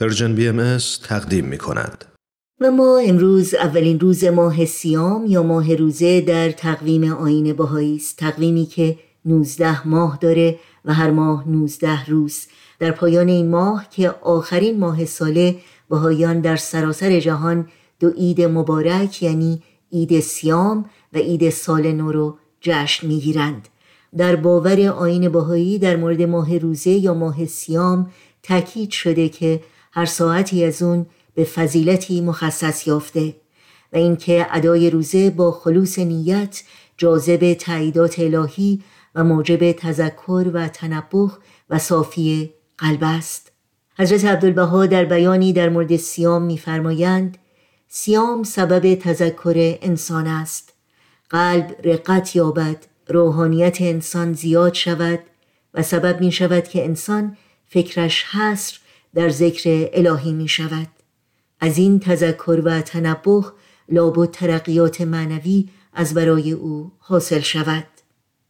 Persian BM تقدیم می کند. و ما امروز اولین روز ماه صیام یا ماه روزه در تقویم آیین بهایی است. تقویمی که 19 ماه داره و هر ماه 19 روز. در پایان این ماه که آخرین ماه ساله بهاییان در سراسر جهان دو عید مبارک یعنی عید صیام و عید سال نو رو جشن می‌گیرند. در باور آیین بهایی در مورد ماه روزه یا ماه صیام تاکید شده که هر ساعتی از اون به فضیلتی مخصص یافته و اینکه ادای روزه با خلوص نیت جاذب تعییدات الهی و موجب تذکر و تنبخ و صافی قلب است. حضرت عبدالبها در بیانی در مورد سیام میفرمایند سیام سبب تذکر انسان است. قلب رقت یابد روحانیت انسان زیاد شود و سبب می شود که انسان فکرش حصر در ذکر الهی می شود. از این تذکر و تنبخ لابد ترقیات معنوی از برای او حاصل شود.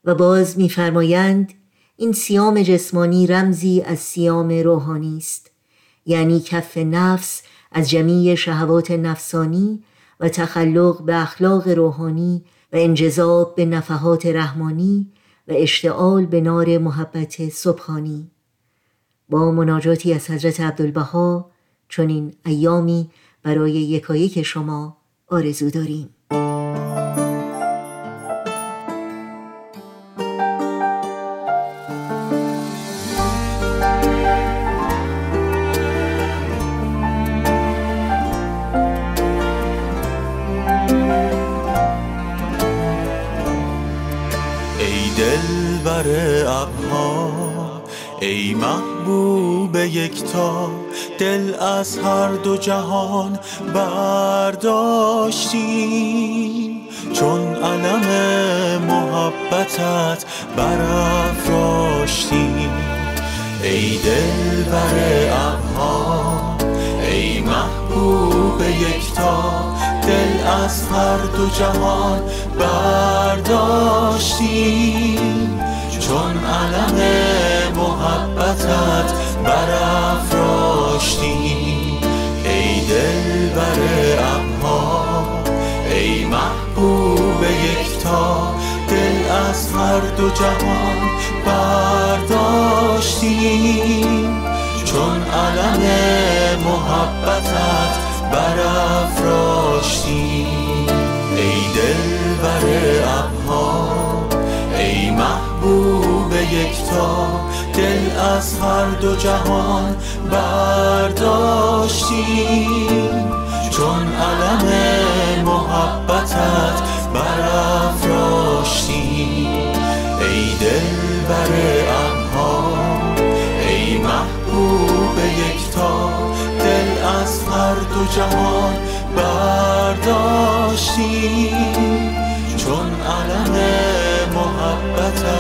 و باز میفرمایند این سیام جسمانی رمزی از سیام روحانی است. یعنی کف نفس از جمیع شهوات نفسانی و تخلق به اخلاق روحانی و انجذاب به نفحات رحمانی و اشتعال به نار محبت سبحانی. با مناجاتی از حضرت عبدالبها چون ایامی برای یکایک شما آرزو داریم. ای دل بر ابها ای محبوب یکتا دل از هر دو جهان برداشتیم چون علم محبتت برافراشتیم ای دل بر ابها ای محبوب یکتا دل از هر دو جهان برداشتیم محبتت برافراشتیم ای دل بر ابها ای محبوب یکتا دل از هر دو جهان برداشتیم چون علم محبتت برافراشتیم ای دل بر ابها یکتا دل از هر دو جهان برداشتیم. چون علم محبتت برافراشتیم. ای دل بر ابها ای محبوب یکتا دل از هر دو جهان برداشتیم. چون علم محبتت